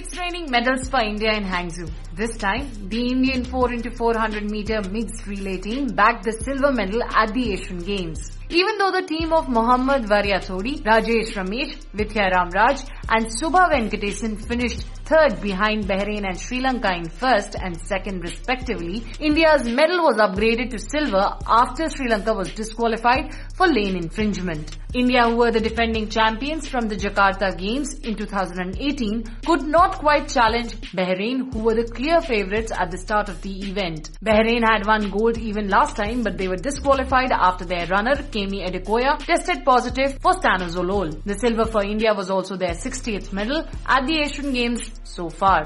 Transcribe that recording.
It's raining medals for India in Hangzhou. This time, the Indian 4 into 400 meter mixed relay team bagged the silver medal at the Asian Games. Even though the team of Muhammed Variyathodi, Rajesh Ramesh, Vithya Ramraj and Subha Venkatesan finished third behind Bahrain and Sri Lanka in first and second respectively, India's medal was upgraded to silver after Sri Lanka was disqualified for lane infringement. India, who were the defending champions from the Jakarta Games in 2018, could not quite challenge Bahrain, who were the clear favourites at the start of the event. Bahrain had won gold even last time, but they were disqualified after their runner, Kemi Adekoya, tested positive for stanozolol. The silver for India was also their 60th medal at the Asian Games so far.